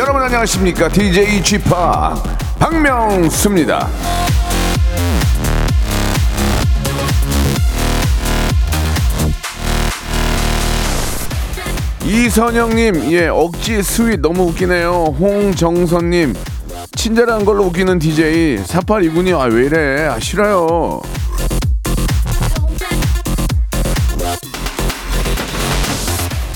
여러분 안녕하십니까? DJ g p 박명수입니다. 이선영님, 예, 억지 스윗 너무 웃기네요. 홍정선님, 친절한 걸로 웃기는 DJ. 4829님, 아, 왜 이래? 아, 싫어요.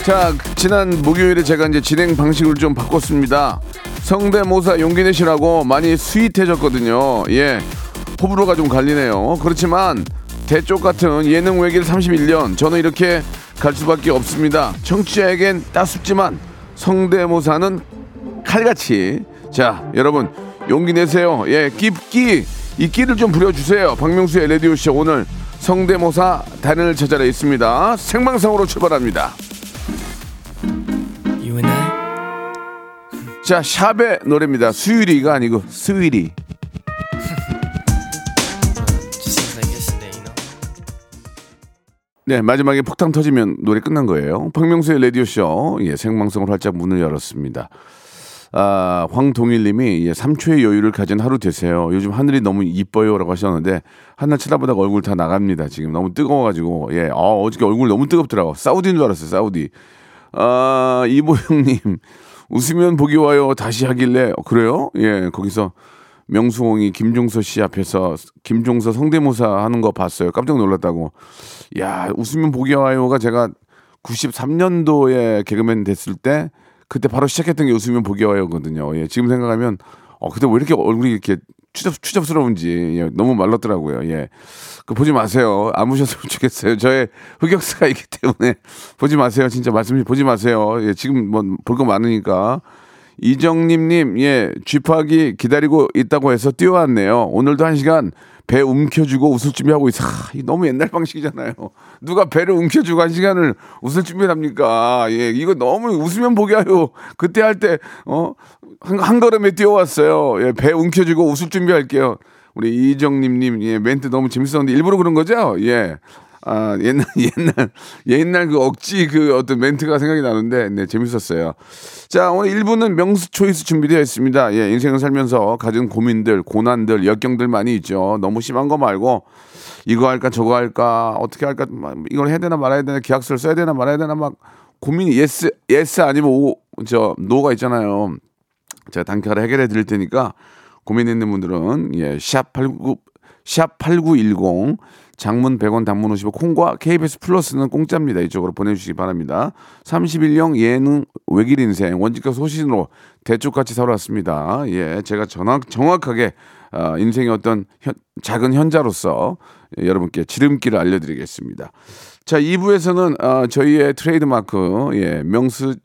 자, 지난 목요일에 제가 이제 진행 방식을 좀 바꿨습니다. 성대모사 용기 내시라고 많이 스윗해졌거든요. 예. 호불호가 좀 갈리네요. 그렇지만 대쪽 같은 예능 외길 31년 저는 이렇게 갈 수밖에 없습니다. 청취자에겐 따숩지만 성대모사는 칼같이 자 여러분 용기 내세요. 예, 끼끼 이 끼를 좀 부려주세요. 박명수의 라디오 쇼 오늘 성대모사 단을 찾아라 있습니다. 생방송으로 출발합니다. 자 샵의 노래입니다. 수유리가 아니고 수유리. 네, 마지막에 폭탄 터지면 노래 끝난 거예요. 박명수의 라디오쇼, 예, 생방송을 활짝 문을 열었습니다. 아, 황동일 님이 예, 3초의 여유를 가진 하루 되세요. 요즘 하늘이 너무 이뻐요 라고 하셨는데 하늘 쳐다보다가 얼굴 다 나갑니다. 지금 너무 뜨거워가지고 예, 아, 어저께 얼굴 너무 뜨겁더라고. 사우디인 줄 알았어요. 사우디. 아, 이보영 님 웃으면 보기 와요. 다시 하길래 어, 그래요? 예, 거기서 명수홍이 김종서 씨 앞에서 김종서 성대모사 하는 거 봤어요. 깜짝 놀랐다고. 야, 웃으면 보기 와요가 제가 93년도에 개그맨 됐을 때 그때 바로 시작했던 게 웃으면 보기 와요거든요. 예, 지금 생각하면 어 그때 왜 이렇게 얼굴이 이렇게 추잡 추잡스러운지 예, 너무 말랐더라고요. 예, 그 보지 마세요. 안 보셨으면 좋겠어요. 저의 흑역사가 있기 때문에 보지 마세요. 진짜 말씀 보지 마세요. 예, 지금 뭐 볼 거 많으니까. 이정님님, 예, 쥐파기 기다리고 있다고 해서 뛰어왔네요. 오늘도 한 시간 배 움켜쥐고 웃을 준비하고 있어. 하, 이 너무 옛날 방식이잖아요. 누가 배를 움켜쥐고 한 시간을 웃을 준비를 합니까? 예, 이거 너무 웃으면 보게 하요. 그때 할 때, 어, 한, 한 걸음에 뛰어왔어요. 예, 배 움켜쥐고 웃을 준비할게요. 우리 이정님님, 예, 멘트 너무 재밌었는데 일부러 그런 거죠? 예. 아, 옛날, 옛날, 옛날 그 억지 그 어떤 멘트가 생각이 나는데, 네, 재밌었어요. 자, 오늘 1부는 명수 초이스 준비되어 있습니다. 예, 인생을 살면서 가진 고민들, 고난들, 역경들 많이 있죠. 너무 심한 거 말고, 이거 할까, 저거 할까, 어떻게 할까, 막 이걸 해야 되나 말아야 되나, 계약서를 써야 되나 말아야 되나, 막 고민이 yes, yes 아니면 오, 저, no가 있잖아요. 제가 단칼에 해결해 드릴 테니까 고민 있는 분들은 예, sharp 89 sharp8910 장문 100원 단문 50원 콩과 KBS 플러스는 공짜입니다. 이쪽으로 보내 주시기 바랍니다. 31년 예능 외길 인생 원칙과 소신으로 대쪽같이 살아왔습니다. 예, 제가 정확, 정확하게 아, 인생의 어떤 현- 작은 현자로서 예, 여러분께 지름길을 알려드리겠습니다. 자, 2부에서는 아, 저희의 트레이드마크 예, 명수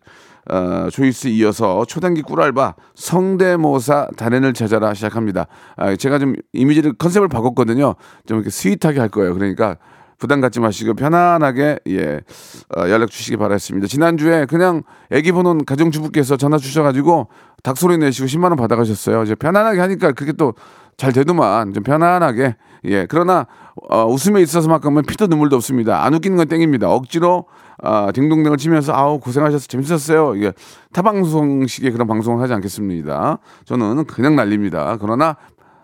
어, choice 이어서 초단기 꿀알바 성대모사 달인을 찾아라 시작합니다. 아, 제가 좀 이미지를 컨셉을 바꿨거든요. 좀 이렇게 sweet하게 할 거예요. 그러니까 부담 갖지 마시고 편안하게 예 어, 연락 주시기 바라겠습니다. 지난주에 그냥 아기 보는 가정주부께서 전화 주셔가지고 닭소리 내시고 10만 원 받아가셨어요. 이제 편안하게 하니까 그게 또 잘 되더만 좀 편안하게 예 그러나 어, 웃음에 있어서만큼은 피도 눈물도 없습니다. 안 웃기는 건 땡입니다. 억지로 아, 딩동댕을 치면서 아우 고생하셔서 재밌었어요. 이게 타방송식의 그런 방송을 하지 않겠습니다. 저는 그냥 날립니다. 그러나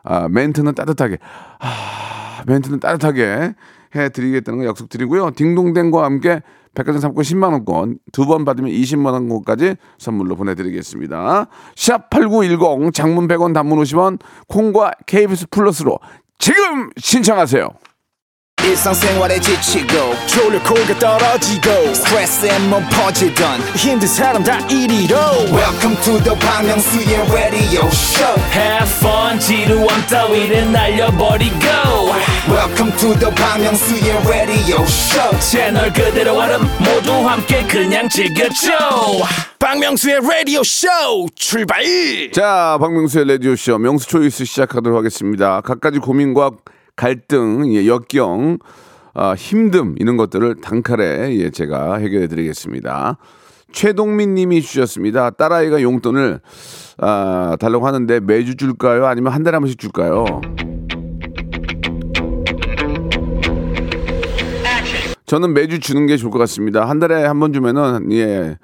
아, 멘트는 따뜻하게 아, 멘트는 따뜻하게 해드리겠다는 거 약속드리고요. 딩동댕과 함께 백화점 상품 10만 원권 두 번 받으면 20만 원권까지 선물로 보내드리겠습니다. 샵 #8910 장문 100원, 단문 50원, 콩과 KBS 플러스로 지금 신청하세요. 일상생활에 지치고, 졸려 코가 떨어지고, 스트레스에 몸 퍼지던, 힘든 사람 다 이리로. welcome to the Bang Myung-soo's radio show Have fun 지루함 따위를 날려버리고 welcome to the Bang Myung-soo's radio show 채널 그대로 얼음 모두 함께 그냥 즐겨줘 박명수의 라디오 쇼 출발! 자, 박명수의 라디오 쇼 명수 초이스 시작하도록 하겠습니다. 갖가지 고민과 갈등, 예, 역경, 아, 힘듦 이런 것들을 단칼에 예, 제가 해결해 드리겠습니다. 최동민 님이 주셨습니다. 딸아이가 용돈을 아, 달라고 하는데 매주 줄까요? 아니면 한 달에 한 번씩 줄까요? 저는 매주 주는 게 좋을 것 같습니다. 한 달에 한 번 주면은 예.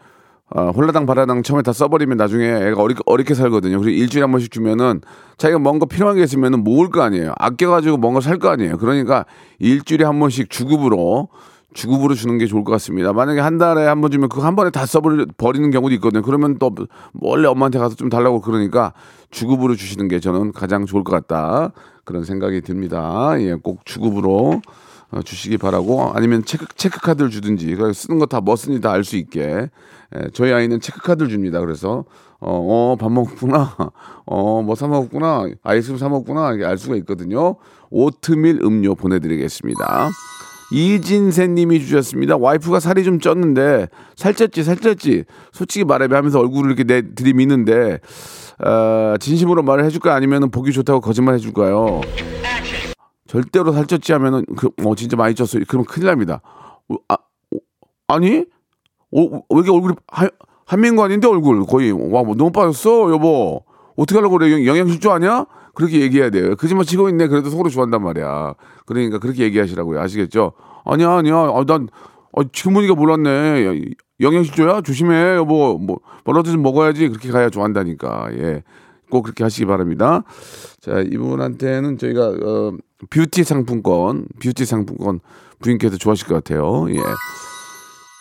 아, 홀라당 바라당 처음에 다 써버리면 나중에 애가 어리, 어렵게 살거든요. 그리고 일주일에 한 번씩 주면은 자기가 뭔가 필요한 게 있으면은 모을 거 아니에요. 아껴가지고 뭔가 살 거 아니에요. 그러니까 일주일에 한 번씩 주급으로 주급으로 주는 게 좋을 것 같습니다. 만약에 한 달에 한 번 주면 그거 한 번에 다 써버리는 경우도 있거든요. 그러면 또 원래 엄마한테 가서 좀 달라고 그러니까 주급으로 주시는 게 저는 가장 좋을 것 같다. 그런 생각이 듭니다. 예, 꼭 주급으로 어, 주시기 바라고 아니면 체크 체크 카드를 주든지 그 쓰는 거다뭐 쓰니 다알 수 있게 예, 저희 아이는 체크 카드를 줍니다. 그래서 어밥 먹었구나 어 뭐 사 먹었구나 아이스크림 사 먹었구나 이게 알 수가 있거든요. 오트밀 음료 보내드리겠습니다. 이진세님이 주셨습니다. 와이프가 살이 좀 쪘는데 살쪘지 살쪘지 솔직히 말해 하면서 얼굴을 이렇게 내 들이미는데 어, 진심으로 말을 해줄까 아니면 보기 좋다고 거짓말 해줄까요? 절대로 살쪘지 하면은 그, 어, 진짜 많이 쪘어요. 그럼 큰일 납니다. 어, 아, 어, 아니? 어, 왜 이렇게 얼굴이 한, 한민관인데 얼굴 거의 와, 뭐 너무 빠졌어, 여보. 어떻게 하려고 그래? 영- 영양실조 아니야? 그렇게 얘기해야 돼요. 거짓말 치고 있네. 그래도 속으로 좋아한단 말이야. 그러니까 그렇게 얘기하시라고요. 아시겠죠? 아니야, 아니야. 아, 난 아, 지금 보니까 몰랐네. 야, 영양실조야? 조심해, 여보. 뭐 뭐라도 좀 먹어야지. 그렇게 가야 좋아한다니까. 예. 꼭 그렇게 하시기 바랍니다. 자, 이분한테는 저희가 어, 뷰티 상품권, 뷰티 상품권 부인께서 좋아하실 것 같아요. 예.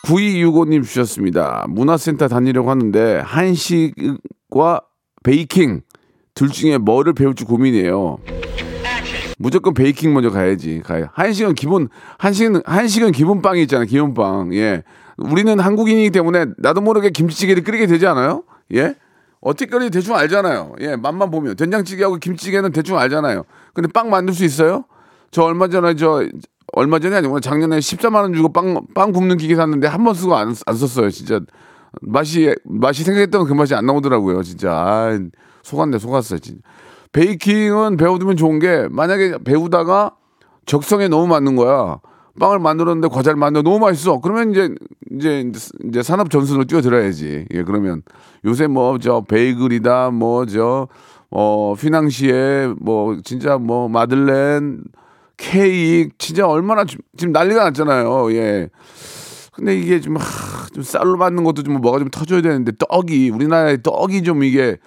9265님 주셨습니다. 문화센터 다니려고 하는데 한식과 베이킹 둘 중에 뭐를 배울지 고민이에요. 무조건 베이킹 먼저 가야지. 가야. 한식은 기본 한식은 한식은 기본 빵이 있잖아요. 기본 빵. 예. 우리는 한국인이기 때문에 나도 모르게 김치찌개를 끓이게 되지 않아요? 예? 끓이지 대충 알잖아요. 예, 맛만 보면 된장찌개하고 김치찌개는 대충 알잖아요. 근데 빵 만들 수 있어요? 저 얼마 전에 저 얼마 전에 아니고 작년에 14만 원 주고 빵빵 굽는 기계 샀는데 한 번 쓰고 안, 안 썼어요. 진짜 맛이 맛이 생각했던 그 맛이 안 나오더라고요. 진짜 아, 속았네 속았어. 진짜. 베이킹은 배워두면 좋은 게 만약에 배우다가 적성에 너무 맞는 거야. 빵을 만들었는데 과자를 만들어 너무 맛있어. 그러면 이제 이제 이제 산업 전순으로 뛰어들어야지. 예, 그러면 요새 뭐 저 베이글이다 뭐 저 어 휘낭시에 뭐 진짜 뭐 마들렌 케이크 진짜 얼마나 지- 지금 난리가 났잖아요. 예. 근데 이게 좀, 하, 좀 쌀로 만든 것도 좀 뭐가 좀 터져야 되는데 떡이 우리나라의 떡이 좀 이게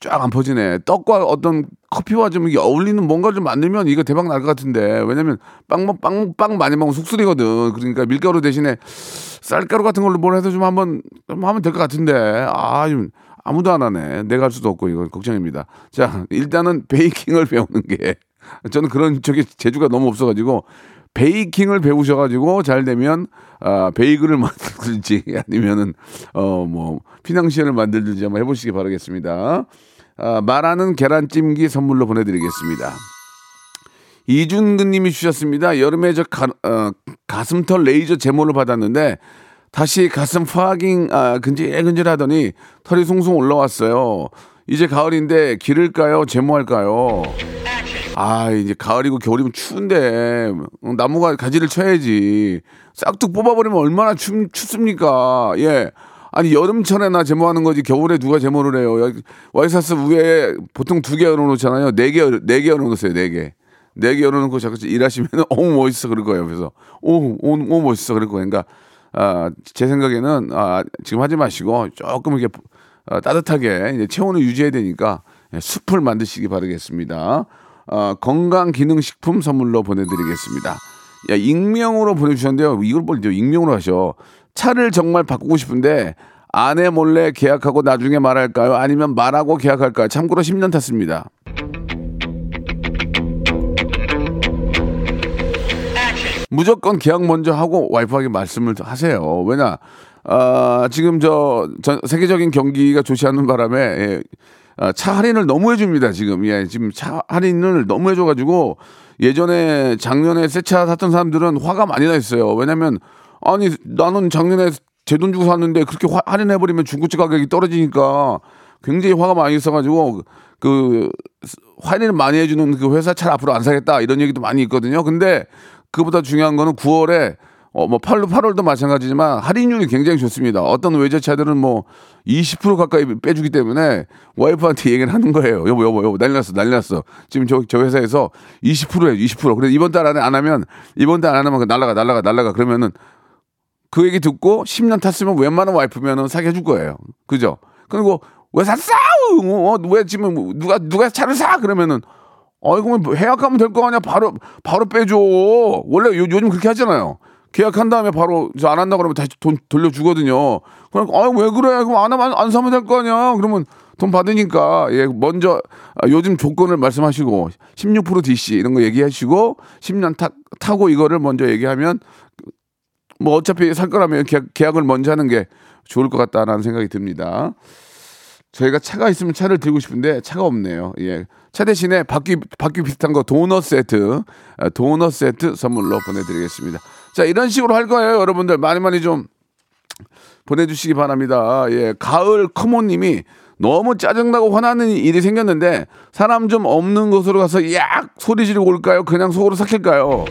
쫙 안 퍼지네. 떡과 어떤 커피와 좀 어울리는 뭔가를 좀 만들면 이거 대박 날 것 같은데 왜냐면 빵, 먹- 빵, 빵 많이 먹으면 속쓰리거든. 그러니까 밀가루 대신에 쌀가루 같은 걸로 뭘 해서 좀 한번 좀 하면 될 것 같은데 아, 좀 아무도 안 하네. 내가 할 수도 없고 이거 걱정입니다. 자, 일단은 베이킹을 배우는 게 저는 그런 저기 재주가 너무 없어가지고 베이킹을 배우셔가지고 잘 되면 아, 베이글을 만들든지 아니면은 어 뭐 피낭시를 만들든지 한번 해보시기 바라겠습니다. 아, 말하는 계란찜기 선물로 보내드리겠습니다. 이준근 님이 주셨습니다. 여름에 저 가, 어, 가슴털 레이저 제모를 받았는데 다시 가슴 파깅 아, 근질근질 하더니 털이 송송 올라왔어요. 이제 가을인데 기를까요? 제모할까요? 아 이제 가을이고 겨울이면 추운데 어, 나무가 가지를 쳐야지 싹둑 뽑아버리면 얼마나 춥, 춥습니까 예 아니 여름철에나 제모하는 거지 겨울에 누가 제모를 해요 와이셔츠 위에 보통 두 개 열어놓잖아요 네 개 네 개 열어놓으세요 네 개 네 개 열어놓고 자꾸 일하시면 어우 멋있어 그럴 거예요 그래서 오오 오, 멋있어 그럴 거예요 그러니까 아, 제 생각에는 아, 지금 하지 마시고 조금 이렇게 어, 따뜻하게 체온을 유지해야 되니까 예, 숲을 만드시기 바라겠습니다. 어, 건강 기능 식품 선물로 보내드리겠습니다. 야, 익명으로 보내주셨는데요. 이걸 뭘 이제 익명으로 하셔. 차를 정말 바꾸고 싶은데 아내 몰래 계약하고 나중에 말할까요? 아니면 말하고 계약할까요? 참고로 10년 탔습니다. 무조건 계약 먼저 하고 와이프에게 말씀을 하세요. 왜냐, 아, 지금 저, 전 세계적인 경기가 좋지 않는 바람에 예, 아, 차 할인을 너무 해줍니다. 지금 예, 지금 차 할인을 너무 해줘가지고 예전에 작년에 새 차 샀던 사람들은 화가 많이 나 있어요. 왜냐면 아니 나는 작년에 제 돈 주고 샀는데 그렇게 화- 할인해버리면 중고차 가격이 떨어지니까 굉장히 화가 많이 있어가지고 그 할인을 많이 해주는 그 회사 차를 앞으로 안 사겠다 이런 얘기도 많이 있거든요. 근데 그보다 중요한 거는 9월에 어, 뭐 8월, 8월도 마찬가지지만 할인율이 굉장히 좋습니다. 어떤 외제차들은 뭐 20% 가까이 빼주기 때문에 와이프한테 얘기를 하는 거예요. 여보, 여보, 여보, 난리 났어, 난리 났어. 지금 저, 저 회사에서 20%에 20%. 그래, 이번 달 안에 안 하면, 이번 달 안 하면 날라가, 날라가, 날라가. 그러면은 그 얘기 듣고 10년 탔으면 웬만한 와이프면은 사게 해줄 거예요. 그죠? 그리고 왜 샀어? 어, 왜 지금 뭐 누가 누가 차를 사? 그러면은 뭐 해약하면 될 거 아니야. 바로 바로 빼줘. 원래 요, 요즘 그렇게 하잖아요. 계약한 다음에 바로 저안 한다 그러면 다시 돈 돌려주거든요. 그러니까 아왜 그래? 그럼 안 하면 안 사면 될 거 아니야. 그러면 돈 받으니까 예 먼저 아, 요즘 조건을 말씀하시고 16% DC 이런 거 얘기하시고 10년 타, 타고 이거를 먼저 얘기하면 뭐 어차피 살 거라면 계약, 계약 을 먼저 하는 게 좋을 것 같다라는 생각이 듭니다. 저희가 차가 있으면 차를 들고 싶은데 차가 없네요. 예. 차 대신에 바퀴 바퀴 비슷한 거 도넛 세트, 아, 도넛 세트 선물로 보내드리겠습니다. 자 이런 식으로 할 거예요, 여러분들 많이 많이 좀 보내주시기 바랍니다. 예, 가을 커모님이 너무 짜증나고 화나는 일이 생겼는데 사람 좀 없는 곳으로 가서 약 소리 지르고 올까요? 그냥 속으로 삭힐까요?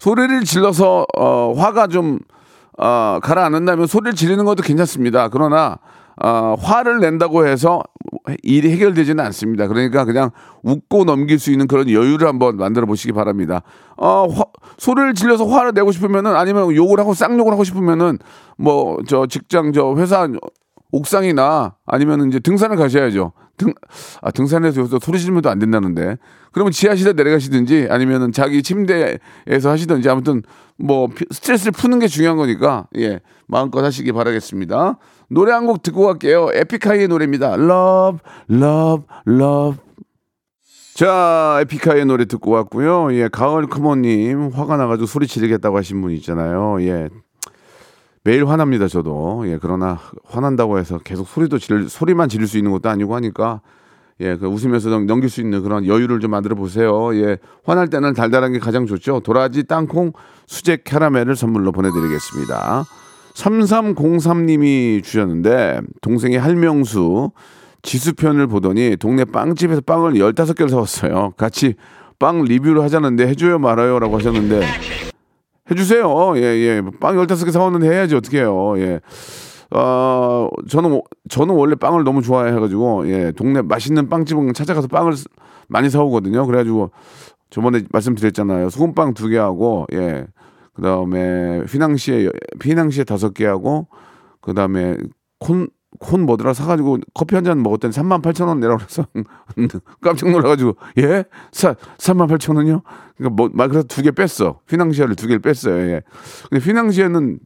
소리를 질러서 어, 화가 좀 어, 가라앉는다면 소리를 지르는 것도 괜찮습니다. 그러나 어, 화를 낸다고 해서 일이 해결되지는 않습니다. 그러니까 그냥 웃고 넘길 수 있는 그런 여유를 한번 만들어 보시기 바랍니다. 어, 화- 소리를 질러서 화를 내고 싶으면은 아니면 욕을 하고 쌍욕을 하고 싶으면은 뭐 저 직장 저 회사 옥상이나 아니면 이제 등산을 가셔야죠. 등, 아, 등산에서 여기서 소리 지르면 안 된다는데. 그러면 지하실에 내려가시든지 아니면은 자기 침대에서 하시든지 아무튼 뭐 피- 스트레스를 푸는 게 중요한 거니까 예, 마음껏 하시기 바라겠습니다. 노래 한 곡 듣고 갈게요. 에픽하이의 노래입니다. Love, Love, Love. 자, 에픽하이의 노래 듣고 왔고요. 예, 가을 커머님 화가 나가지고 소리 지르겠다고 하신 분 있잖아요. 예, 매일 화납니다, 저도. 예, 그러나 화난다고 해서 계속 소리도 질, 소리만 지를 수 있는 것도 아니고 하니까 예, 그 웃으면서 넘- 넘길 수 있는 그런 여유를 좀 만들어 보세요. 예, 화날 때는 달달한 게 가장 좋죠. 도라지 땅콩 수제 캐러멜을 선물로 보내드리겠습니다. 3303님이 주셨는데 동생이 할명수 지수편을 보더니 동네 빵집에서 빵을 15개를 사왔어요. 같이 빵 리뷰를 하자는데 해줘요 말아요 라고 하셨는데 해주세요. 예, 예. 빵 15개 사왔는데 해야지, 어떡해요. 예. 어, 저는, 오- 저는 원래 빵을 너무 좋아해가지고, 예, 동네 맛있는 빵집은 찾아가서 빵을 쓰- 많이 사오거든요. 그래가지고, 저번에 말씀드렸잖아요. 소금빵 두 개 하고, 예, 그 다음에 휘낭시에, 휘낭시에 다섯 개 하고, 그 다음에 콘, 콘 뭐더라 사가지고 커피 한 잔 먹었더니 3만 8천 원 내라고 그래서 깜짝 놀라가지고 예? 사, 3만 8천 원이요? 그러니까 뭐, 말 그래서 두 개 뺐어. 휘낭시에를 두 개를 뺐어요. 예. 근데 휘낭시에는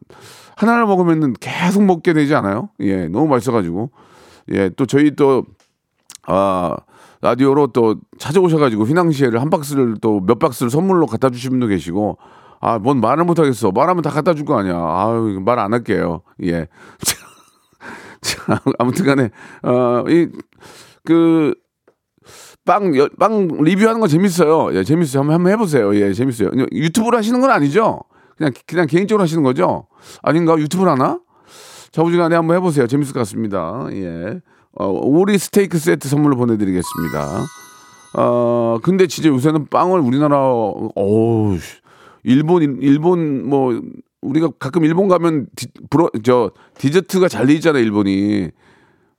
하나를 먹으면은 계속 먹게 되지 않아요? 예, 너무 맛있어가지고. 예, 또 저희 또, 아, 라디오로 또 찾아오셔가지고 휘낭시에를 한 박스를 또 몇 박스를 선물로 갖다 주신 분도 계시고, 아, 뭔 말을 못 하겠어. 말하면 다 갖다 줄 거 아니야. 아유, 말 안 할게요. 예. 자, 아무튼 간에, 어, 이, 그, 빵, 여- 빵 리뷰하는 거 재밌어요. 예, 재밌어요. 한번, 한번 해보세요. 예, 재밌어요. 유튜브로 하시는 건 아니죠? 그냥, 그냥 개인적으로 하시는 거죠? 아닌가? 유튜브로 하나? 자부지간에 한번 해보세요. 재밌을 것 같습니다. 예. 어, 오리 스테이크 세트 선물로 보내드리겠습니다. 어, 근데 진짜 요새는 빵을 우리나라, 어우, 씨. 일본, 일본, 뭐, 우리가 가끔 일본 가면 디, 브러, 저, 디저트가 잘 돼 있잖아요, 일본이.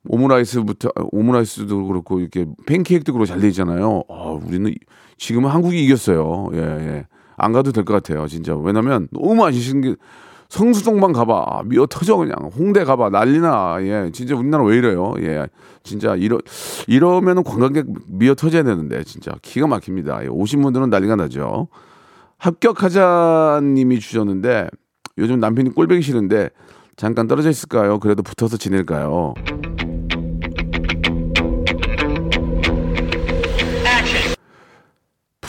오므라이스부터, 오므라이스도 그렇고, 이렇게 팬케이크도 그렇고 잘 돼 있잖아요. 아, 우리는 지금은 한국이 이겼어요. 예, 예. 안 가도 될 것 같아요, 진짜. 왜냐면 너무 맛있는 게, 성수동만 가봐. 아, 미어 터져, 그냥. 홍대 가봐. 난리나. 예. 진짜 우리나라 왜 이래요? 예. 진짜 이러, 이러면은 관광객 미어 터져야 되는데, 진짜. 기가 막힙니다. 예. 오신 분들은 난리가 나죠. 합격하자님이 주셨는데, 요즘 남편이 꼴보기 싫은데, 잠깐 떨어져 있을까요? 그래도 붙어서 지낼까요?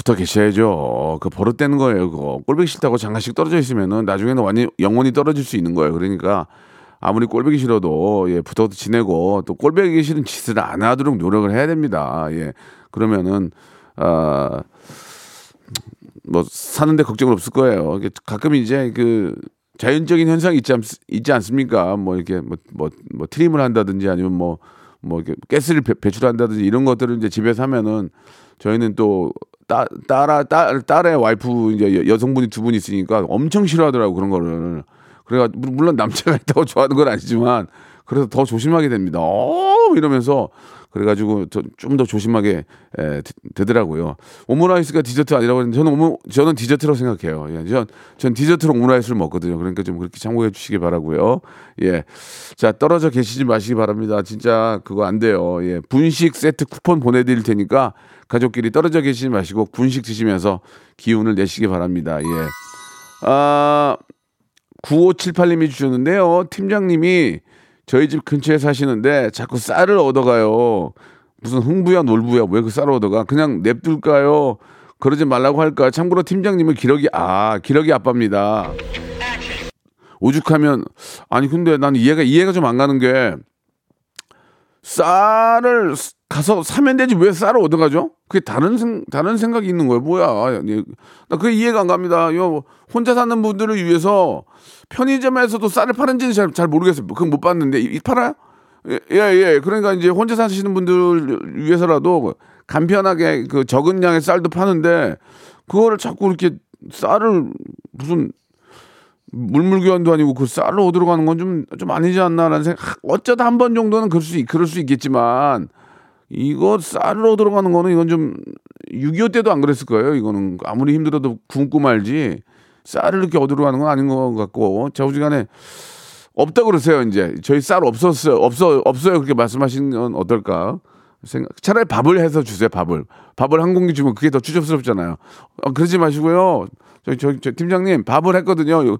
붙어 계셔야죠. 그 버릇되는 거예요. 그거 꼴보기 싫다고 잠깐씩 떨어져 있으면은 나중에는 완전 영원히 떨어질 수 있는 거예요. 그러니까 아무리 꼴보기 싫어도 예 붙어도 지내고 또 꼴보기 싫은 짓을 안 하도록 노력을 해야 됩니다. 예 그러면은 아뭐 사는데 걱정은 없을 거예요. 가끔 이제 그 자연적인 현상이 있지, 않, 있지 않습니까? 뭐 이렇게 뭐, 뭐, 뭐 트림을 한다든지 아니면 뭐, 뭐 이렇게 가스를 배, 배출한다든지 이런 것들을 이제 집에서 하면은 저희는 또 따, 딸아, 딸, 딸의 와이프 이제 여- 여성분이 두 분 있으니까 엄청 싫어하더라고 그런 거를. 그래가 물론 남자가 있다고 좋아하는 건 아니지만 그래서 더 조심하게 됩니다. 어 이러면서 그래가지고 좀 더 조심하게 에, 되- 되더라고요. 오므라이스가 디저트 아니라고 저는 오므, 저는 디저트라고 생각해요. 예, 전, 전 디저트로 오므라이스를 먹거든요. 그러니까 좀 그렇게 참고해 주시기 바라고요. 예, 자 떨어져 계시지 마시기 바랍니다. 진짜 그거 안 돼요. 예, 분식 세트 쿠폰 보내드릴 테니까 가족끼리 떨어져 계시지 마시고 분식 드시면서 기운을 내시기 바랍니다. 예, 아 9578님이 주셨는데요. 팀장님이 저희 집 근처에 사시는데 자꾸 쌀을 얻어가요. 무슨 흥부야 놀부야 왜 그 쌀을 얻어가? 그냥 냅둘까요? 그러지 말라고 할까? 참고로 팀장님은 기러기 아 기러기 아빠입니다. 오죽하면 아니 근데 나는 이해가 이해가 좀 안 가는 게 쌀을 스- 가서 사면 되지 왜 쌀을 얻어가죠? 그게 다른 생 다른 생각이 있는 거예요. 뭐야? 예, 나 그게 이해가 안 갑니다. 요 혼자 사는 분들을 위해서 편의점에서도 쌀을 파는지는 잘, 잘 모르겠어요. 그건 못 봤는데 이, 이 팔아요? 예, 예, 예. 그러니까 이제 혼자 사시는 분들 위해서라도 간편하게 그 적은 양의 쌀도 파는데 그거를 자꾸 이렇게 쌀을 무슨 물물교환도 아니고 그 쌀을 얻으러 가는 건 좀 좀 아니지 않나라는 생각. 어쩌다 한 번 정도는 그럴 수 있- 그럴 수 있겠지만 이거 쌀을 얻으러 가는 거는 이건 좀 6.25 때도 안 그랬을 거예요. 이거는 아무리 힘들어도 굶고 말지 쌀을 이렇게 얻으러 가는 건 아닌 것 같고 자우지간에 없다 그러세요. 이제 저희 쌀 없었어요. 없어 없어요. 그렇게 말씀하시는 건 어떨까? 생각 차라리 밥을 해서 주세요. 밥을 밥을 한 공기 주면 그게 더 추접스럽잖아요. 어, 그러지 마시고요. 저희 저, 저 팀장님 밥을 했거든요.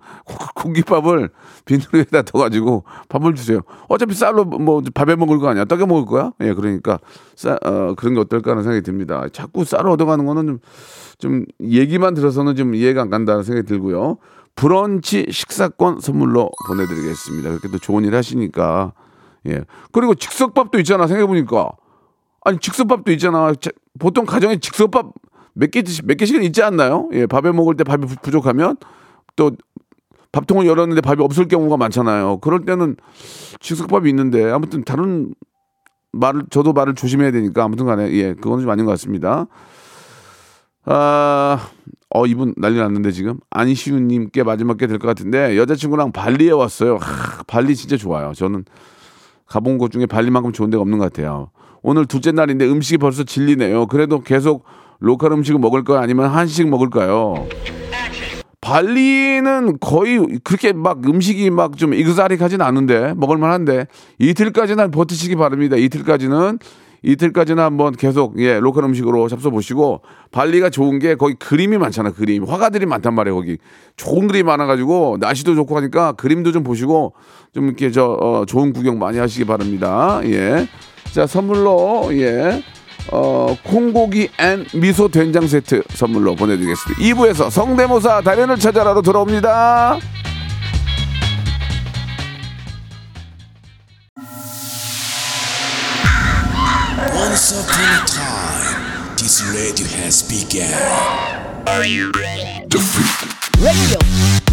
공깃밥을 비누에다 넣어가지고 밥을 주세요. 어차피 쌀로 뭐 밥에 먹을 거 아니야. 떡에 먹을 거야. 예, 그러니까 쌀 어, 그런 게 어떨까 하는 생각이 듭니다. 자꾸 쌀을 얻어가는 거는 좀, 좀 얘기만 들어서는 좀 이해가 안 간다는 생각이 들고요. 브런치 식사권 선물로 보내드리겠습니다. 그렇게 또 좋은 일 하시니까 예. 그리고 즉석밥도 있잖아. 생각해보니까 아니 즉석밥도 있잖아. 자- 보통 가정에 즉석밥 몇 개, 몇 개씩은 있지 않나요? 예, 밥에 먹을 때 밥이 부- 부족하면 또 밥통을 열었는데 밥이 없을 경우가 많잖아요. 그럴 때는 즉석밥이 있는데 아무튼 다른 말을 저도 말을 조심해야 되니까 아무튼 간에 예, 그건 좀 아닌 것 같습니다. 아, 어 이분 난리 났는데 지금 안시우님께 마지막 게 될 것 같은데 여자친구랑 발리에 왔어요. 하, 발리 진짜 좋아요. 저는 가본 곳 중에 발리만큼 좋은 데가 없는 것 같아요. 오늘 둘째 날인데 음식이 벌써 질리네요. 그래도 계속 로컬 음식을 먹을까요? 아니면 한식 먹을까요? 발리는 거의 그렇게 막 음식이 막 좀 exotic하진 않은데 먹을만한데 이틀까지는 버티시기 바랍니다. 이틀까지는 이틀까지는 한번 계속 예 local 음식으로 잡숴 보시고 발리가 좋은 게 거기 그림이 많잖아 그림 화가들이 많단 말이에요 거기 좋은 그림이 많아가지고 날씨도 좋고 하니까 그림도 좀 보시고 좀 이렇게 저 어, 좋은 구경 많이 하시기 바랍니다. 예. 자 선물로 예. 어, 콩고기 and 미소 된장 세트 선물로 보내드리겠습니다. 2부에서 성대모사 달인을 찾아라로 돌아옵니다.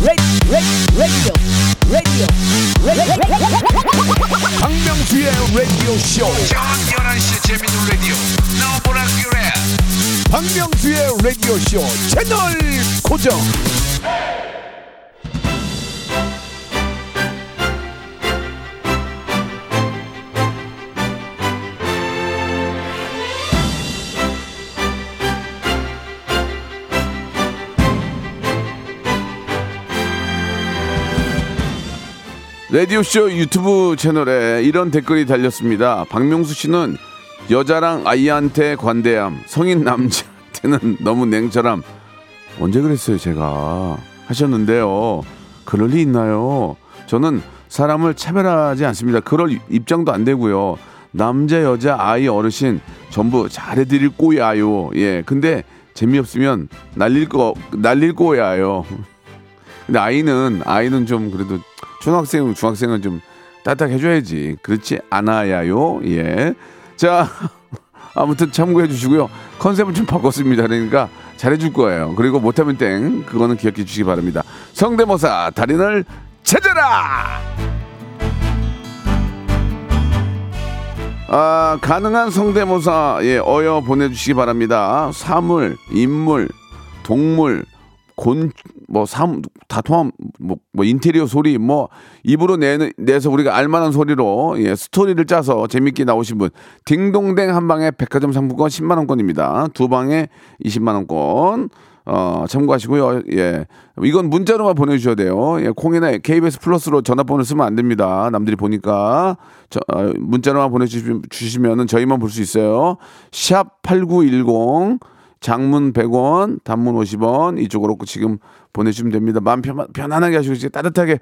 Once upon a time, this radio has begun. radio, radio, radio, radio, radio. 박명수의 라디오 쇼. 박명수의 라디오 쇼 채널 고정. 라디오쇼 유튜브 채널에 이런 댓글이 달렸습니다. 박명수 씨는 여자랑 아이한테 관대함, 성인 남자한테는 너무 냉철함. 언제 그랬어요, 제가? 하셨는데요. 그럴 리 있나요? 저는 사람을 차별하지 않습니다. 그럴 입장도 안 되고요. 남자, 여자, 아이, 어르신 전부 잘해드릴 꼬야요. 예. 근데 재미없으면 날릴 거, 날릴 꼬야요. 근데 아이는 아이는 좀 그래도 초등학생 중학생은 좀 따뜻하게 해줘야지. 그렇지 않아야요. 예. 자 아무튼 참고해 주시고요. 컨셉을 좀 바꿨습니다. 그러니까 잘해줄 거예요. 그리고 못하면 땡. 그거는 기억해 주시기 바랍니다. 성대모사 달인을 찾아라! 아, 가능한 성대모사 예, 어여 보내주시기 바랍니다. 사물, 인물, 동물, 곤, 뭐, 삼, 다 통함, 뭐, 뭐, 인테리어 소리, 뭐, 입으로 내, 내서 우리가 알만한 소리로, 예, 스토리를 짜서 재밌게 나오신 분. 딩동댕 한 방에 백화점 상품권 10만 원권입니다. 두 방에 20만 원권. 어, 참고하시고요. 예. 이건 문자로만 보내주셔야 돼요. 예, 콩이나 KBS 플러스로 전화번호 쓰면 안 됩니다. 남들이 보니까. 저, 어, 문자로만 보내주시면은 저희만 볼 수 있어요. 샵 8910. 장문 100원, 단문 50원 이쪽으로 지금 보내주시면 됩니다. 마음 편, 편안하게 하시고 이제 따뜻하게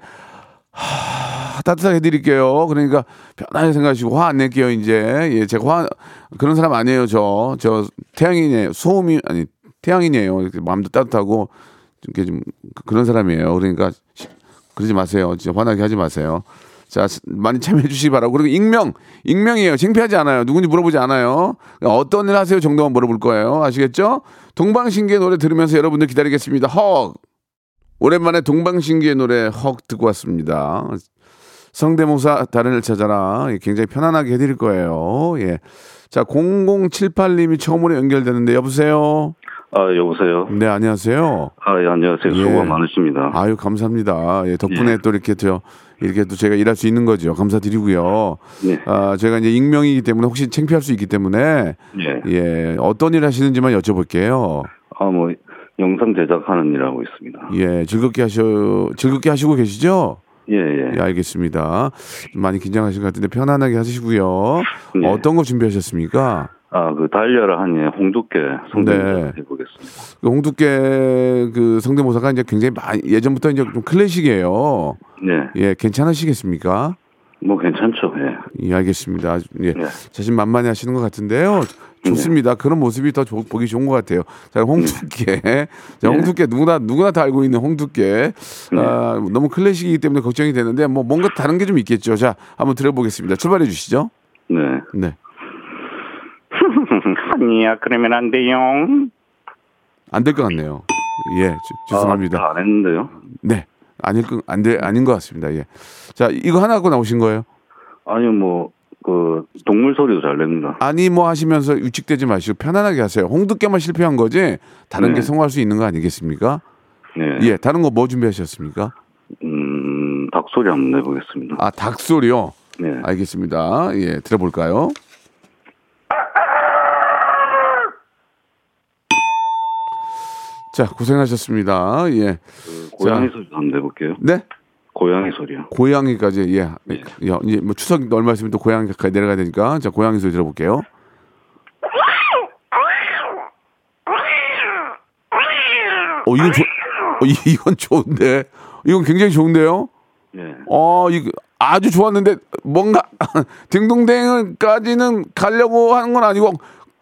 하, 따뜻하게 해드릴게요. 그러니까 편하게 생각하시고 화 안 낼게요. 이제 예, 제가 화 그런 사람 아니에요. 저 저 태양인이에요. 소음이 아니. 이렇게 마음도 따뜻하고 이렇게 좀 그런 사람이에요. 그러니까 시- 그러지 마세요. 진짜 화나게 하지 마세요. 자, 많이 참여해 주시기 바라고. 그리고 익명, 익명이에요. 창피하지 않아요. 누군지 물어보지 않아요. 어떤 일 하세요 정도만 물어볼 거예요. 아시겠죠? 동방신기의 노래 들으면서 여러분들 기다리겠습니다. 헉! 오랜만에 동방신기의 노래 헉 듣고 왔습니다. 성대모사 다른 일 찾아라. 예, 굉장히 편안하게 해드릴 거예요. 예. 자, 0078님이 처음으로 연결되는데 여보세요? 아, 여보세요. 네, 안녕하세요. 아, 예, 안녕하세요. 예. 수고 많으십니다. 아유, 감사합니다. 예, 덕분에 예. 또 이렇게 저 이렇게 또 제가 일할 수 있는 거죠. 감사드리고요. 예. 아, 제가 이제 익명이기 때문에 혹시 창피할 수 있기 때문에 예. 예, 어떤 일 하시는지만 여쭤볼게요. 아, 뭐, 영상 제작하는 일 하고 있습니다. 예, 즐겁게 하셔 즐겁게 하시고 계시죠? 예, 예. 예, 알겠습니다. 좀 많이 긴장하신 것 같은데 편안하게 하시고요. 네. 어떤 거 준비하셨습니까? 아, 그 달려라 하니 홍두깨 성대모사 네. 해보겠습니다. 그 홍두깨 그 성대모사가 이제 굉장히 많이 예전부터 이제 좀 클래식이에요. 네. 예, 괜찮으시겠습니까? 뭐 괜찮죠. 예. 예, 알겠습니다. 예, 네. 자신 만만히 하시는 것 같은데요. 좋습니다. 그런 모습이 더 조- 보기 좋은 것 같아요. 자, 홍두깨. 자, 홍두깨 누구나 누구나 다 알고 있는 홍두깨. 아, 너무 클래식이기 때문에 걱정이 되는데 뭐 뭔가 다른 게 좀 있겠죠. 자, 한번 들어보겠습니다. 출발해 주시죠. 네. 네. 아니야, 그러면 안 돼요. 안 될 것 같네요. 예, 주- 죄송합니다. 아, 안 했는데요. 네. 아닐 거, 안 돼, 아닌 것 같습니다. 예. 자, 이거 하나 갖고 나오신 거예요? 아니, 뭐, 그, 동물 소리도 잘 냅니다. 아니 뭐 하시면서 유축되지 마시고 편안하게 하세요. 홍두깨만 실패한 거지 다른 네. 게 성공할 수 있는 거 아니겠습니까? 네. 예, 다른 거 뭐 준비하셨습니까? 음, 닭소리 한번 내보겠습니다. 아, 닭소리요. 네. 알겠습니다. 예, 들어볼까요? 자, 고생하셨습니다. 예. 고양이 자. 소리 한번 내볼게요. 네? 고양이 소리요. 고양이까지, 예. 네. 예, 이제 뭐 추석 얼마 있으면 또 고양이까지 내려가야 되니까. 자, 고양이 소리 들어볼게요. 어, 이건 좋, 어, 이- 이건 좋은데. 이건 굉장히 좋은데요? 네. 어, 이거 아주 좋았는데 뭔가 딩동댕까지는 가려고 하는 건 아니고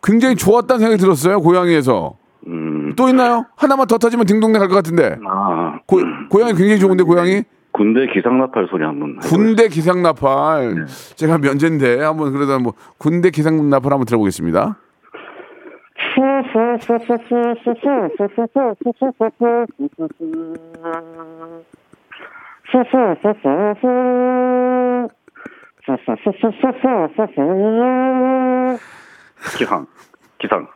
굉장히 좋았다는 생각이 들었어요. 고양이에서. 음, 또 있나요? 하나만 더 터지면 딩동댕 갈 것 같은데. 아, 고, 고양이 굉장히 좋은데 고양이? 군대 기상나팔 소리 한번. 군대 기상나팔. 제가 면제인데 한번 그래도 뭐 군대 기상나팔 한번 들어보겠습니다. 기상, 기상.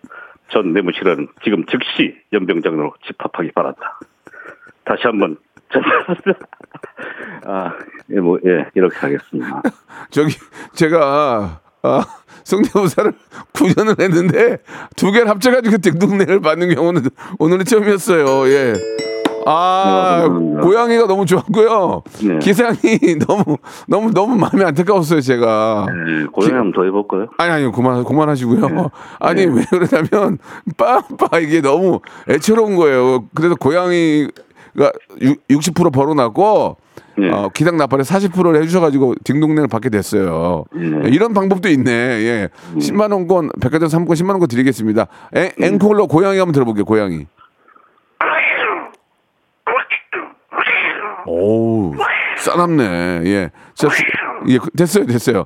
전 내무실은 지금 즉시 연병장으로 집합하기 바란다. 다시 한번. 아, 예, 뭐, 예, 이렇게 하겠습니다. 저기 제가 아, 성대모사를 9년을 했는데 두 개를 합쳐가지고 딩동댕을 받는 경우는 오늘은 처음이었어요. 예. 아, 네. 고양이가 너무 좋았고요. 네. 기상이 너무 너무 너무 마음이 안타까웠어요, 제가. 예, 고양이 한번 더 해볼까요? 아니 아니요 그만 그만하시고요. 아니 왜 그러냐면 빠빠 이게 너무 애처로운 거예요. 그래서 고양이 가60% 벌어놨고 네. 어, 기당 나팔에 40%를 해주셔가지고 딩동댕을 받게 됐어요. 네. 예, 이런 방법도 있네. 예. 10만 원권 백화점 상품권 10만 원권 드리겠습니다. 앵, 앵콜로 고양이 한번 들어볼게요. 고양이. 오우 싸납네. 예. 자, 수- 예, 그- 됐어요, 됐어요.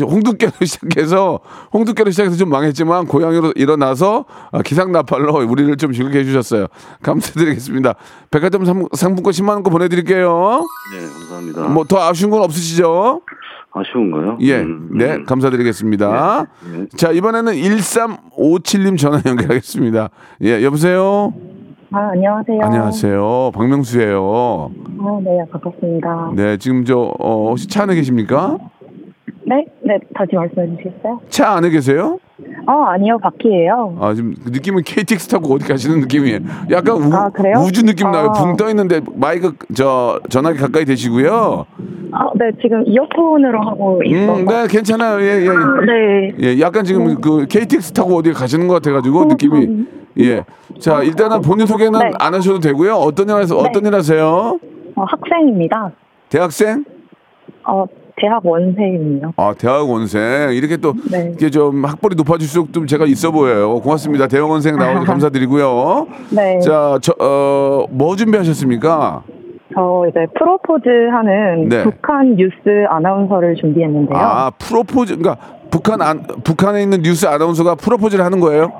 홍두깨로 시작해서 홍두깨로 시작해서 좀 망했지만 고양이로 일어나서 아, 기상나팔로 우리를 좀 즐겁게 해주셨어요. 감사드리겠습니다. 백화점 상- 상품권 10만 원권 보내드릴게요. 네, 감사합니다. 뭐 더 아쉬운 건 없으시죠? 아쉬운가요? 예, 음, 네, 음. 감사드리겠습니다. 네, 네. 자, 이번에는 1357님 전화 연결하겠습니다. 예, 여보세요? 아, 안녕하세요. 안녕하세요. 박명수예요. 아, 네, 반갑습니다. 네, 지금 저, 어, 혹시 차 안에 계십니까? 네? 네, 다시 말씀해 주시겠어요? 차 안에 계세요? 아, 아니요, 바퀴예요. 아, 지금 느낌은 KTX 타고 어디 가시는 느낌이에요. 약간 우, 아? 우주 느낌 나요. 아. 붕떠 있는데 마이크 저 전화기 가까이 대시고요. 아, 네, 지금 이어폰으로 하고 있어서. 음, 네, 괜찮아요. 예, 예. 네. 예, 약간 지금 그 KTX 타고 어디 가시는 것 같아 가지고 어, 느낌이 음. 예. 자, 일단은 본인 소개는 네. 안 하셔도 되고요. 어떤 일 하세요? 어떤 일 하세요? 어, 학생입니다. 대학생? 어, 대학 원생입니다. 아, 대학 원생. 이렇게 또 네. 이게 좀 학벌이 높아질수록 좀 제가 있어 보여요. 고맙습니다. 대학 원생 나와서 감사드리고요. 네. 자, 저, 어, 뭐 준비하셨습니까? 저 이제 프로포즈 하는 네. 북한 뉴스 아나운서를 준비했는데요. 아, 프로포즈, 그러니까 북한 안, 북한에 있는 뉴스 아나운서가 프로포즈를 하는 거예요?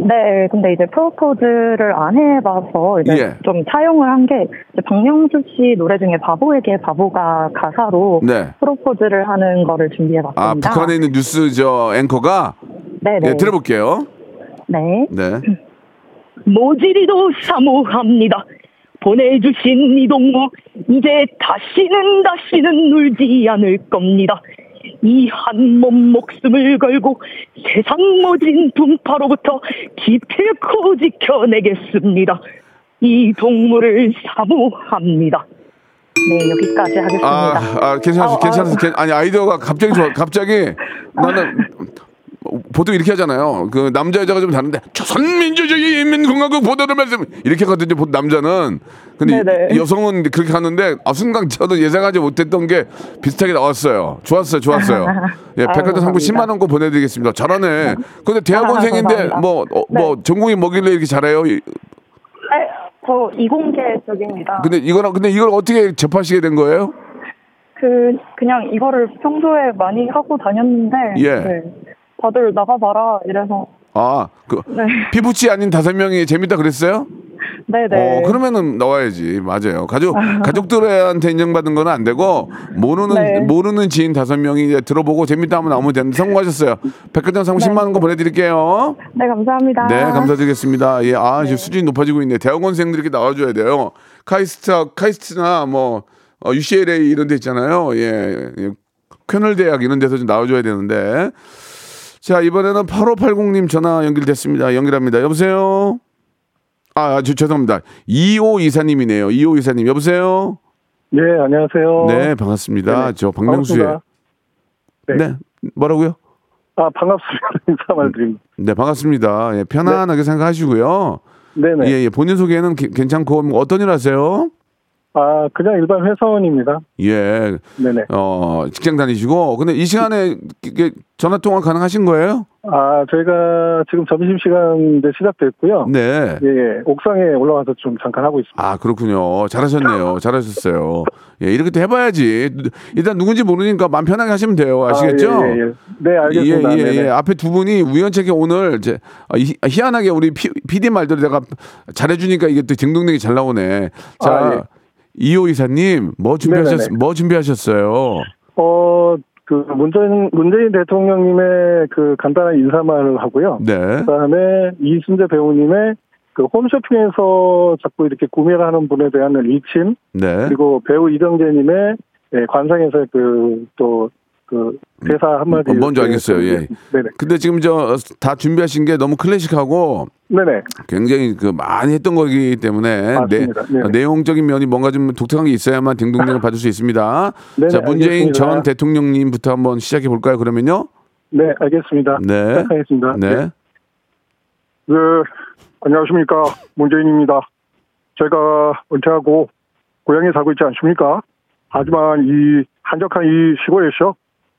네, 근데 이제 프로포즈를 안 해봐서 이제 예. 좀 차용을 한 게 박명수 씨 노래 중에 바보에게 바보가 가사로 네. 프로포즈를 하는 거를 아, 준비해봤습니다. 북한에 있는 뉴스 저 앵커가 네, 네. 예, 들어볼게요. 네. 네. 모질이도 사모합니다. 보내주신 이 동무 이제 다시는 다시는 울지 않을 겁니다. 이 한 몸 목숨을 걸고 세상 모진 분파로부터 기필코 지켜내겠습니다. 이 동물을 사모합니다. 네 여기까지 하겠습니다. 아, 아 괜찮았어, 어. 어. 괜- 아니 아이디어가 갑자기 좋아. 갑자기 나는 보통 이렇게 하잖아요. 그 남자 여자가 좀 다른데 조선민주주의 인민공화국 보도를 말씀 이렇게 하거든요. 보통 남자는 근데 네네. 여성은 그렇게 하는데 아 순간 저도 예상하지 못했던 게 비슷하게 나왔어요. 좋았어요, 좋았어요. 예, 아유, 백화점 상품 감사합니다. 10만 원권 보내드리겠습니다. 잘하네. 근데 대학원생인데 감사합니다. 뭐뭐 네. 전공이 뭐길래 이렇게 잘해요? 이- 네, 저 이공계 쪽입니다. 근데 이거랑 근데 이걸 어떻게 접하시게 된 거예요? 그 그냥 이거를 평소에 많이 하고 다녔는데 예. 네. 다들 나가봐라 이래서 아, 그 네. 피부치 아닌 다섯 명이 재밌다 그랬어요? 네네 어, 그러면은 나와야지. 맞아요. 가족 가족들한테 인정받은 건 안 되고 모르는 네. 모르는 지인 다섯 명이 이제 들어보고 재밌다 하면 나오면 되는데 성공하셨어요. 백화점 상품 네. 10만 원권 보내 드릴게요. 네 감사합니다. 네, 감사드리겠습니다. 예, 아, 지금 수준이 높아지고 있네. 대학원생들이 이렇게 나와줘야 돼요. 카이스트, 카이스트나 뭐, 어, UCLA 이런 데 있잖아요. 예, 예. 퀘널 대학 이런 데서 좀 나와줘야 되는데. 자, 이번에는 8580님 전화 연결됐습니다. 연결합니다. 여보세요? 아, 저, 죄송합니다. 25 이사님이네요. 25 이사님. 여보세요? 네, 안녕하세요. 네, 반갑습니다. 네네. 저 박명수의. 네. 네. 뭐라고요? 아, 반갑습니다. 인사 말드립니다. 네, 반갑습니다. 예, 편안하게 생각하시고요. 네네. 예, 예, 본인 소개는 게- 괜찮고 뭐 어떤 일 하세요? 아, 그냥 일반 회사원입니다. 예, 네네. 어, 직장 다니시고 근데 이 시간에 이게 전화 통화 가능하신 거예요? 아, 저희가 지금 점심시간 이제 시작됐고요. 네. 예, 예. 옥상에 올라와서 좀 잠깐 하고 있습니다. 아 그렇군요. 잘하셨네요. 잘하셨어요. 예, 이렇게 또 해봐야지. 일단 누군지 모르니까 마음 편하게 하시면 돼요. 아시겠죠? 아, 예, 예, 예. 네, 알겠습니다. 예, 예. 예. 앞에 두 분이 우연찮게 오늘 이제 아, 희- 희한하게 우리 피, PD 말대로 내가 잘해주니까 이게 또 딩동댕이 잘 나오네. 자, 아, 예. 이호 이사님 뭐 준비하셨 네네네. 뭐 준비하셨어요? 어, 그 문재인, 문재인 대통령님의 그 간단한 인사말을 하고요. 네. 그 다음에 이순재 배우님의 그 홈쇼핑에서 자꾸 이렇게 구매를 하는 분에 대한 리침 네. 그리고 배우 이정재님의 예, 관상에서 그 또 그 대사 한마디 어, 뭔지 알겠어요. 예. 네네 근데 지금 저 다 준비하신 게 너무 클래식하고 네네 굉장히 그 많이 했던 거기 때문에 맞습니다. 내, 네네. 내용적인 면이 뭔가 좀 독특한 게 있어야만 딩동댕을 받을 수 있습니다. 네네, 자, 문재인 알겠습니다. 전 대통령님부터 한번 시작해 볼까요? 그러면요. 네 알겠습니다. 네. 시작하겠습니다. 네. 네, 안녕하십니까 문재인입니다. 제가 은퇴하고 고향에 살고 있지 않습니까? 하지만 이 한적한 이 시골에서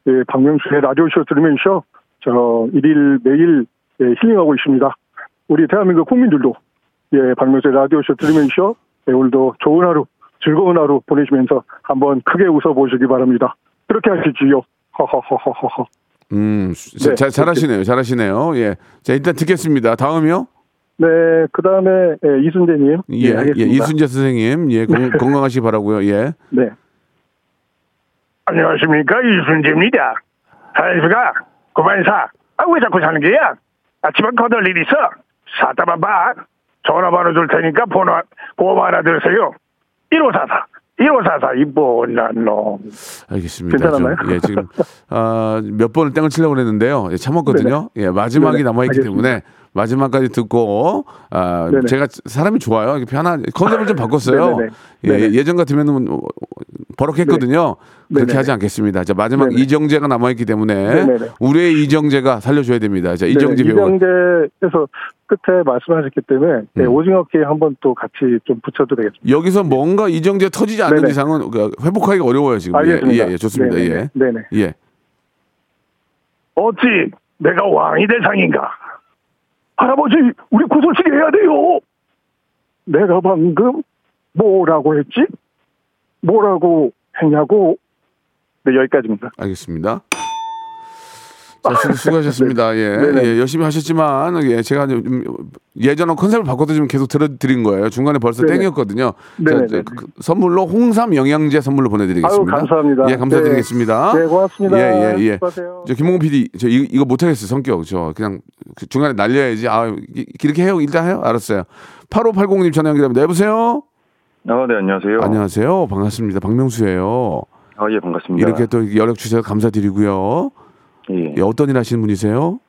예, 박명수의 라디오쇼 들으면서 저 일일 매일 예, 힐링하고 있습니다. 우리 대한민국 국민들도 예, 박명수의 라디오쇼 들으면서 예, 오늘도 좋은 하루, 즐거운 하루 보내시면서 한번 크게 웃어보시기 바랍니다. 그렇게 하시지요. 허허허허허. 음, 네, 자, 잘하시네요. 잘하시네요. 예. 자, 일단 듣겠습니다. 다음이요. 네, 그 다음에 예, 이순재님. 예, 예, 하겠습니다. 이순재 선생님. 예, 건, 건강하시기 바라고요. 예. 네. 안녕하십니까 이순재입니다. 한수가 그만 사. 아, 왜 자꾸 사는 게야? 아침에 거들 일 있어. 사다만 봐. 전화번호 줄 테니까 번호 보험 하나 들으세요. 1544. 1544 이뻐난 놈. 알겠습니다. 괜찮았나요? 좀, 예, 지금 아, 몇 번을 땡을 치려고 그랬는데요. 예, 참았거든요. 예, 마지막이 네네. 남아 있기 알겠습니다. 때문에 마지막까지 듣고 아, 네네. 제가 사람이 좋아요. 이렇게 편한 컨셉을 좀 바꿨어요. 예. 예전 같으면은 어, 버럭했거든요. 그렇게 네네네. 하지 않겠습니다. 자 마지막 네네. 이정재가 남아있기 때문에. 우리의 이정재가 살려줘야 됩니다. 자 이정재 네, 배우. 이정재에서 끝에 말씀하셨기 때문에 네, 음. 오징어 게임 한번 또 같이 좀 붙여도 되겠습니다. 여기서 뭔가 이정재 터지지 않는 네네. 이상은 그 회복하기가 어려워요 지금. 알겠습니다. 예, 예, 좋습니다. 네네. 네네. 예, 예. 어찌 내가 왕이 대상인가? 할아버지, 우리 구슬치기 해야 돼요. 내가 방금 뭐라고 했지? 뭐라고 했냐고? 네, 여기까지입니다. 알겠습니다. 자, 수, 수고하셨습니다. 예. 예, 열심히 하셨지만, 예, 제가 좀 예전하고 컨셉을 바꿔서 좀 계속 들어드린 거예요. 중간에 벌써 네네. 땡이었거든요. 네네. 자, 그, 그 선물로 홍삼 영양제 선물로 보내드리겠습니다. 아유, 감사합니다. 예, 감사드리겠습니다. 네, 고맙습니다. 예, 예, 예. 수고하세요. 저 김홍 PD, 저 이거, 이거 못하겠어요, 성격. 저 그냥 그 중간에 날려야지. 아, 이- 이렇게 해요. 일단 해요. 알았어요. 8580님 전화 연결합니다. 여보세요? 아, 네, 안녕하세요. 안녕하세요. 반갑습니다. 박명수예요. 아, 예, 반갑습니다. 이렇게 또 연락 주셔서 감사드리고요. 예. 예, 어떤 일 하시는 분이세요?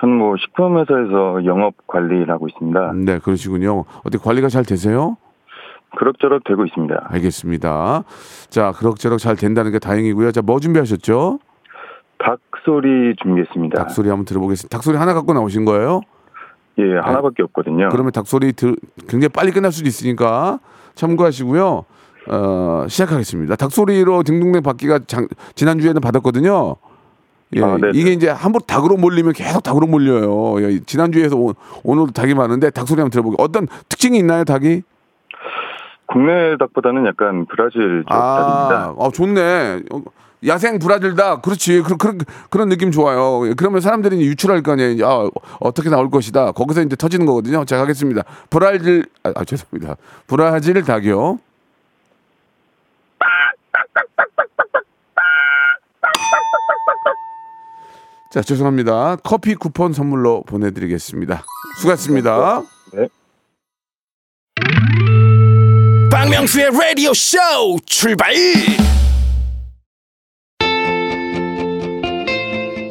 저는 뭐 식품 회사에서 영업 관리를 하고 있습니다. 네, 그러시군요. 어떻게 관리가 잘 되세요? 그럭저럭 되고 있습니다. 알겠습니다. 자, 그럭저럭 잘 된다는 게 다행이고요. 자, 뭐 준비하셨죠? 닭소리 준비했습니다. 닭소리 한번 들어보겠습니다. 닭소리 하나 갖고 나오신 거예요? 예, 하나밖에 없거든요. 그러면 닭소리 들, 굉장히 빨리 끝날 수도 있으니까 참고하시고요. 어, 시작하겠습니다. 닭소리로 딩동댕 받기가 장, 지난주에는 받았거든요. 예, 아, 네네. 이게 이제 한번 닭으로 몰리면 계속 닭으로 몰려요. 예, 지난주에서 오, 오늘도 닭이 많은데 닭 소리 한번 들어보게. 어떤 특징이 있나요, 닭이? 국내 닭보다는 약간 브라질 쪽 닭입니다. 아, 아, 좋네. 어, 야생 브라질 닭. 그렇지. 그, 그, 그런 느낌 좋아요. 예, 그러면 사람들이 유출할 거 아니에요. 아, 어떻게 나올 것이다. 거기서 이제 터지는 거거든요. 자, 가겠습니다. 브라질, 아, 아, 죄송합니다. 브라질 닭이요. 자, 죄송합니다. 커피 쿠폰 선물로 보내드리겠습니다. 수고하셨습니다. 박명수의 라디오 쇼 출발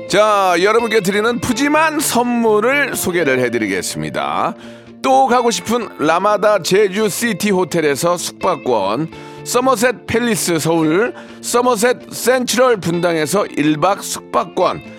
자, 여러분께 드리는 푸짐한 선물을 소개를 해드리겠습니다. 또 가고 싶은 라마다 제주 시티 호텔에서 숙박권, 서머셋 팰리스 서울, 서머셋 센트럴 분당에서 1박 숙박권,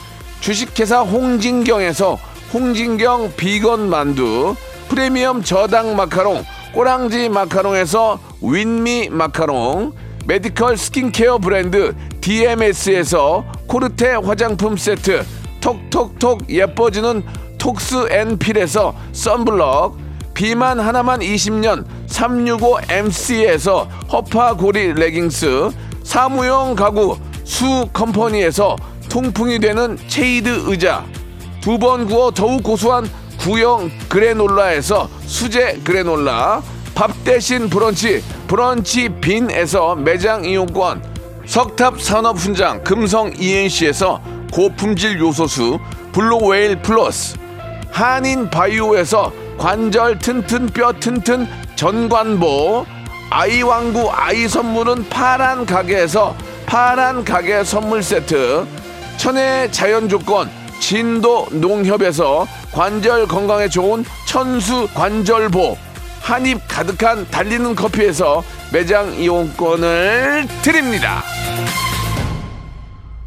주식회사 홍진경에서 홍진경 비건 만두 프리미엄 저당 마카롱 꼬랑지 마카롱에서 윈미 마카롱 메디컬 스킨케어 브랜드 DMS에서 코르테 화장품 세트 톡톡톡 예뻐지는 톡스 앤 필에서 썬블럭 비만 하나만 20년 365MC에서 허파고리 레깅스 사무용 가구 수 컴퍼니에서 통풍이 되는 체이드 의자. 두 번 구워 더욱 고소한 구형 그래놀라에서 수제 그래놀라 밥 대신 브런치 브런치 빈에서 매장 이용권 석탑 산업 훈장 금성 ENC에서 고품질 요소수 블루웨일 플러스 한인 바이오에서 관절 튼튼 뼈 튼튼 천관보 아이 왕구 아이 선물은 파란 가게에서 파란 가게 선물 세트, 천혜 자연 조건, 진도 농협에서 관절 건강에 좋은 천수 관절보, 한입 가득한 달리는 커피에서 매장 이용권을 드립니다.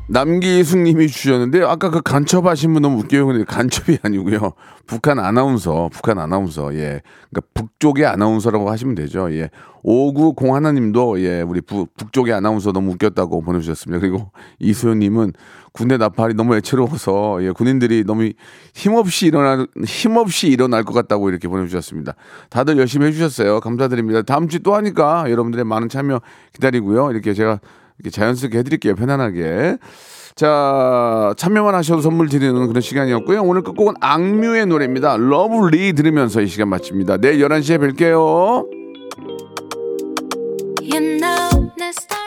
남기숙 님이 주셨는데 아까 그 간첩하신 분 너무 웃겨요. 근데 간첩이 아니고요. 북한 아나운서, 북한 아나운서. 예. 그러니까 북쪽의 아나운서라고 하시면 되죠. 예. 5901 님도 예, 우리 부, 북쪽의 아나운서 너무 웃겼다고 보내 주셨습니다. 그리고 이소연 님은 군대 나팔이 너무 애처로워서 예, 군인들이 너무 힘없이 일어날 힘없이 일어날 것 같다고 이렇게 보내 주셨습니다. 다들 열심히 해 주셨어요. 감사드립니다. 다음 주 또 하니까 여러분들의 많은 참여 기다리고요. 이렇게 제가 이렇게 자연스럽게 해드릴게요. 편안하게. 자, 참여만 하셔도 선물 드리는 그런 시간이었고요. 오늘 끝곡은 악뮤의 노래입니다. Love Lee 들으면서 이 시간 마칩니다. 내일 11시에 뵐게요. You